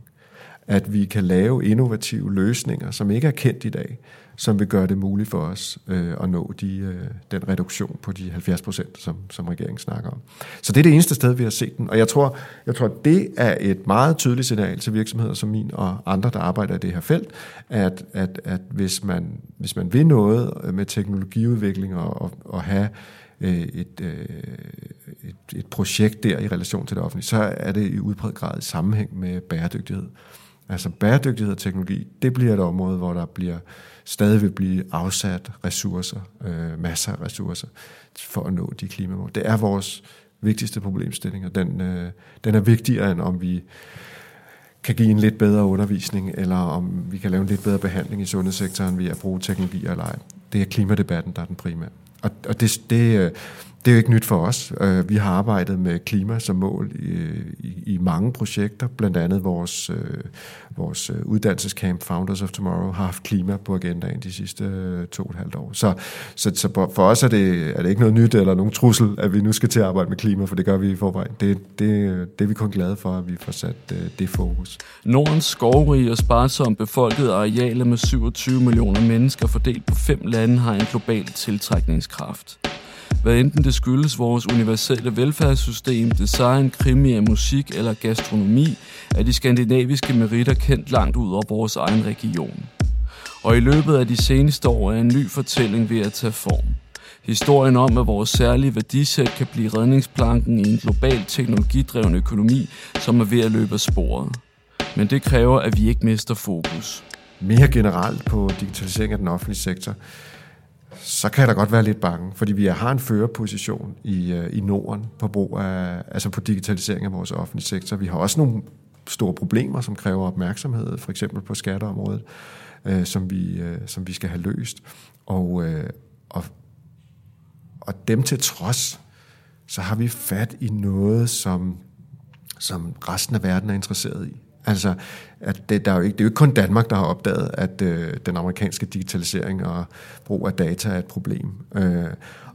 At vi kan lave innovative løsninger, som ikke er kendt i dag, som vil gøre det muligt for os øh, at nå de, øh, den reduktion på de 70 procent, som, som regeringen snakker om. Så det er det eneste sted, vi har set den. Og jeg tror, jeg tror, det er et meget tydeligt signal til virksomheder som min og andre, der arbejder i det her felt, at, at, at hvis, man, hvis man vil noget med teknologiudvikling og, og, og have øh, et, øh, et, et projekt der i relation til det offentlige, så er det i udbredt grad i sammenhæng med bæredygtighed. Altså bæredygtighed og teknologi, det bliver et område, hvor der bliver stadig vil blive afsat ressourcer, øh, masser af ressourcer, for at nå de klimamål. Det er vores vigtigste problemstilling, og den, øh, den er vigtigere, end om vi kan give en lidt bedre undervisning, eller om vi kan lave en lidt bedre behandling i sundhedssektoren ved at bruge teknologi eller ej. Det er klimadebatten, der er den primære. Og, og det, det, øh, det er jo ikke nyt for os. Øh, vi har arbejdet med klima som mål i, i, i mange projekter, blandt andet vores, øh, vores øh, uddannelsescamp Founders of Tomorrow har haft klima på agendaen de sidste to og et halvt år. Så, så, så for os er det, er det ikke noget nyt eller nogen trussel, at vi nu skal til at arbejde med klima, for det gør vi i forvejen. Det, det, det er vi kun glade for, at vi får sat det fokus. Nordens skovrige og sparsomt befolkede arealer med 27 millioner mennesker fordelt på fem lande har en global tiltrækningskraft. Hvad enten det skyldes vores universelle velfærdssystem, design, krimi, musik eller gastronomi, er de skandinaviske meritter kendt langt ud over vores egen region. Og i løbet af de seneste år er en ny fortælling ved at tage form. Historien om, at vores særlige værdisæt kan blive redningsplanken i en global teknologidreven økonomi, som er ved at løbe af sporet. Men det kræver, at vi ikke mister fokus. Mere generelt på digitalisering af den offentlige sektor, så kan jeg da godt være lidt bange, fordi vi har en førerposition i, øh, i Norden på brug af, altså på digitalisering af vores offentlige sektor. Vi har også nogle store problemer, som kræver opmærksomhed, for eksempel på skatteområdet, øh, som, vi, øh, som vi skal have løst. Og, øh, og, og dem til trods, så har vi fat i noget, som, som resten af verden er interesseret i. Altså, at det, der er jo ikke, det er jo ikke kun Danmark, der har opdaget, at øh, den amerikanske digitalisering og brug af data er et problem. Øh,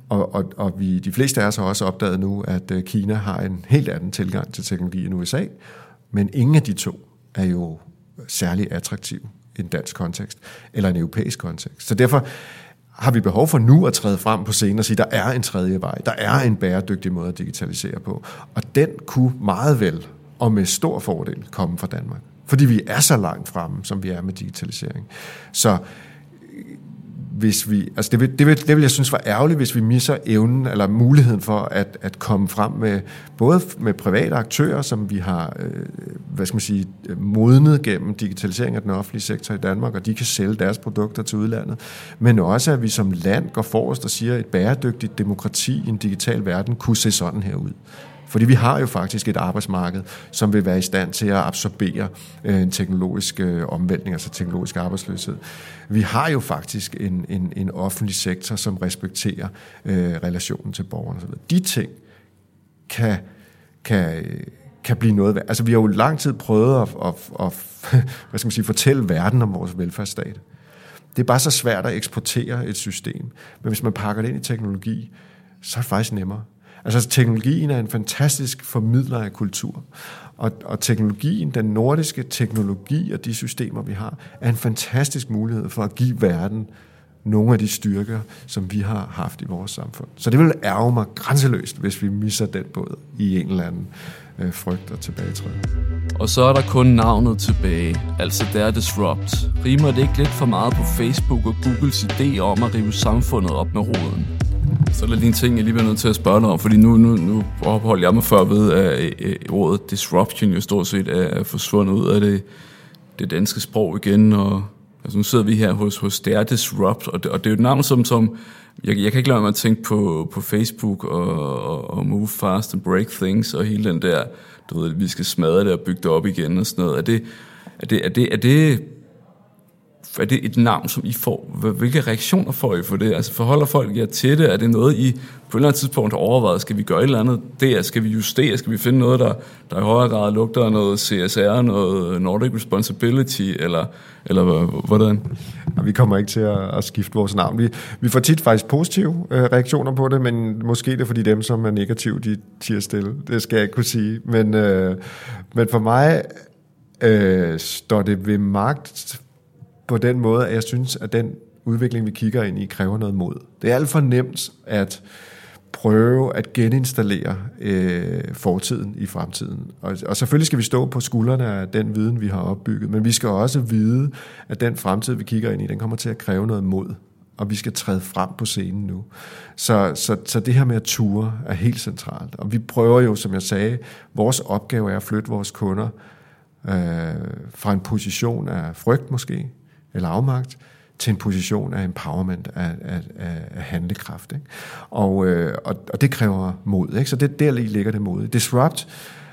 og, og, og vi, de fleste af os har også opdaget nu, at øh, Kina har en helt anden tilgang til teknologi end USA, men ingen af de to er jo særlig attraktiv i en dansk kontekst, eller en europæisk kontekst. Så derfor har vi behov for nu at træde frem på scenen og sige, der er en tredje vej, der er en bæredygtig måde at digitalisere på. Og den kunne meget vel og med stor fordel komme fra Danmark. Fordi vi er så langt fremme, som vi er med digitalisering. Så øh, hvis vi, altså det, vil, det, vil, det vil jeg synes var ærgerligt, hvis vi misser evnen eller muligheden for at, at komme frem med både med private aktører, som vi har øh, hvad skal man sige, modnet gennem digitalisering af den offentlige sektor i Danmark, og de kan sælge deres produkter til udlandet, men også at vi som land går forrest og siger, at et bæredygtigt demokrati i en digital verden kunne se sådan her ud. Fordi vi har jo faktisk et arbejdsmarked, som vil være i stand til at absorbere øh, en teknologisk øh, omvæltning, altså teknologisk arbejdsløshed. Vi har jo faktisk en, en, en offentlig sektor, som respekterer øh, relationen til borgerne. De ting kan, kan, kan blive noget værd. Altså vi har jo lang tid prøvet at, at, at hvad skal man sige, fortælle verden om vores velfærdsstat. Det er bare så svært at eksportere et system. Men hvis man pakker det ind i teknologi, så er det faktisk nemmere. Altså teknologien er en fantastisk formidler af kultur. Og, og teknologien, den nordiske teknologi og de systemer, vi har, er en fantastisk mulighed for at give verden nogle af de styrker, som vi har haft i vores samfund. Så det vil ærge mig grænseløst, hvis vi misser den båd i en eller anden øh, frygt og tilbagetræden. Og så er der kun navnet tilbage, altså der er Disrupt. Rimer det ikke lidt for meget på Facebook og Googles idé om at rive samfundet op med roden? Så er der lige en ting, jeg lige bliver nødt til at spørge dig om, fordi nu, nu, nu opholder jeg mig før ved, at ordet disruption jo stort set er forsvundet ud af det, det danske sprog igen, og altså nu sidder vi her hos, hos Der Disrupt, og det, og det er jo et navn, som, som jeg, jeg kan ikke lade mig at tænke på, på Facebook og, og, og Move Fast and Break Things, og hele den der, du ved, vi skal smadre det og bygge det op igen og sådan noget. Er det, er det, er det, er det er det et navn, som I får? Hvilke reaktioner får I for det? Altså forholder folk jer til det? Er det noget, I på et eller andet tidspunkt har overvejet? Skal vi gøre et eller andet der? Skal vi justere? Skal vi finde noget, der, der i højere grad lugter noget CSR, noget Nordic Responsibility, eller, eller hvordan? Ja, vi kommer ikke til at, at skifte vores navn. Vi, vi får tit faktisk positive øh, reaktioner på det, men måske er fordi dem, som er negative, de tiger stille. Det skal jeg ikke kunne sige. Men, øh, men for mig øh, står det ved magt på den måde, at jeg synes, at den udvikling, vi kigger ind i, kræver noget mod. Det er alt for nemt at prøve at geninstallere øh, fortiden i fremtiden. Og, og selvfølgelig skal vi stå på skuldrene af den viden, vi har opbygget, men vi skal også vide, at den fremtid, vi kigger ind i, den kommer til at kræve noget mod og vi skal træde frem på scenen nu. Så, så, så det her med at ture er helt centralt. Og vi prøver jo, som jeg sagde, vores opgave er at flytte vores kunder øh, fra en position af frygt måske, eller afmagt, til en position af empowerment, af, af, af, af handlekraft. Ikke? Og, øh, og, og det kræver mod. Ikke? Så det, der ligger det mod. Disrupt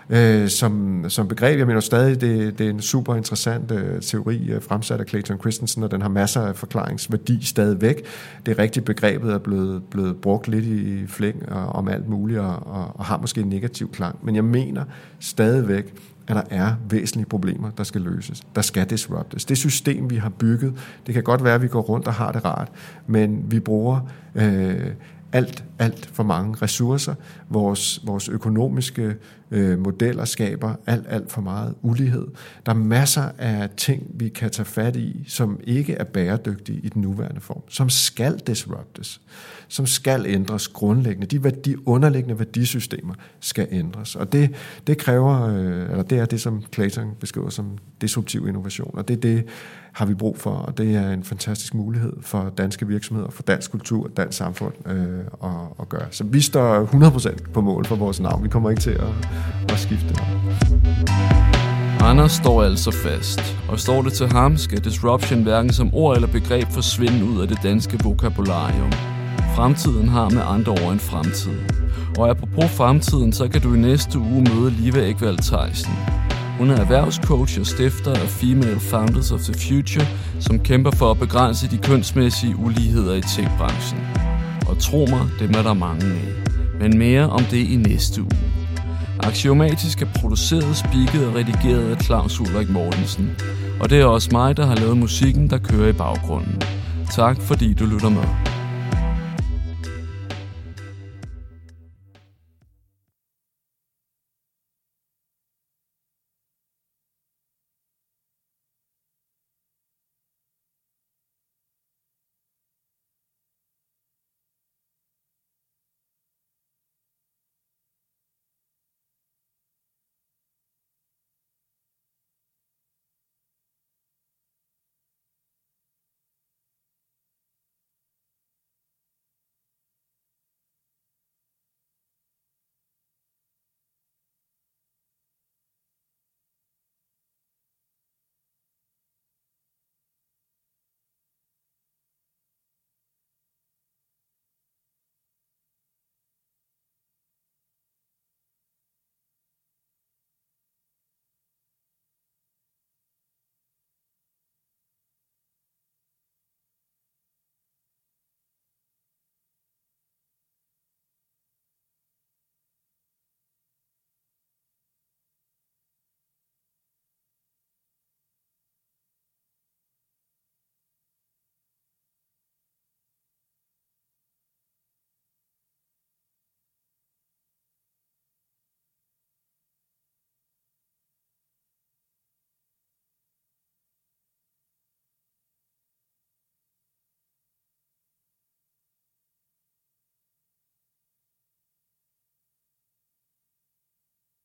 øh, som, som begreb, jeg mener stadig, det, det er en super interessant øh, teori øh, fremsat af Clayton Christensen, og den har masser af forklaringsværdi stadigvæk. Det er rigtigt, begrebet er blevet, blevet brugt lidt i flæng og, om alt muligt, og, og, og har måske en negativ klang. Men jeg mener stadigvæk, at der er væsentlige problemer, der skal løses. Der skal disruptes. Det system, vi har bygget, det kan godt være, at vi går rundt og har det rart, men vi bruger øh, alt, alt for mange ressourcer. Vores, vores økonomiske øh, modeller skaber alt, alt for meget ulighed. Der er masser af ting, vi kan tage fat i, som ikke er bæredygtige i den nuværende form, som skal disruptes, som skal ændres grundlæggende. De, værdi, underliggende værdisystemer skal ændres, og det, det kræver, øh, eller det er det, som Clayton beskriver som disruptiv innovation, og det er det, har vi brug for, og det er en fantastisk mulighed for danske virksomheder, for dansk kultur og dansk samfund øh, at, at gøre. Så vi står 100% på mål for vores navn. Vi kommer ikke til at, at skifte det. Anders står altså fast, og står det til ham, skal disruption hverken som ord eller begreb forsvinde ud af det danske vokabularium. Fremtiden har med andre ord en fremtid. Og apropos fremtiden, så kan du i næste uge møde Liva Ekvald Theisen. Hun er erhvervscoach og stifter af Female Founders of the Future, som kæmper for at begrænse de kønsmæssige uligheder i tech-branchen. Og tro mig, det er der mange af. Men mere om det i næste uge. Axiomatisk er produceret, spikket og redigeret af Claus Ulrik Mortensen. Og det er også mig, der har lavet musikken, der kører i baggrunden. Tak fordi du lytter med.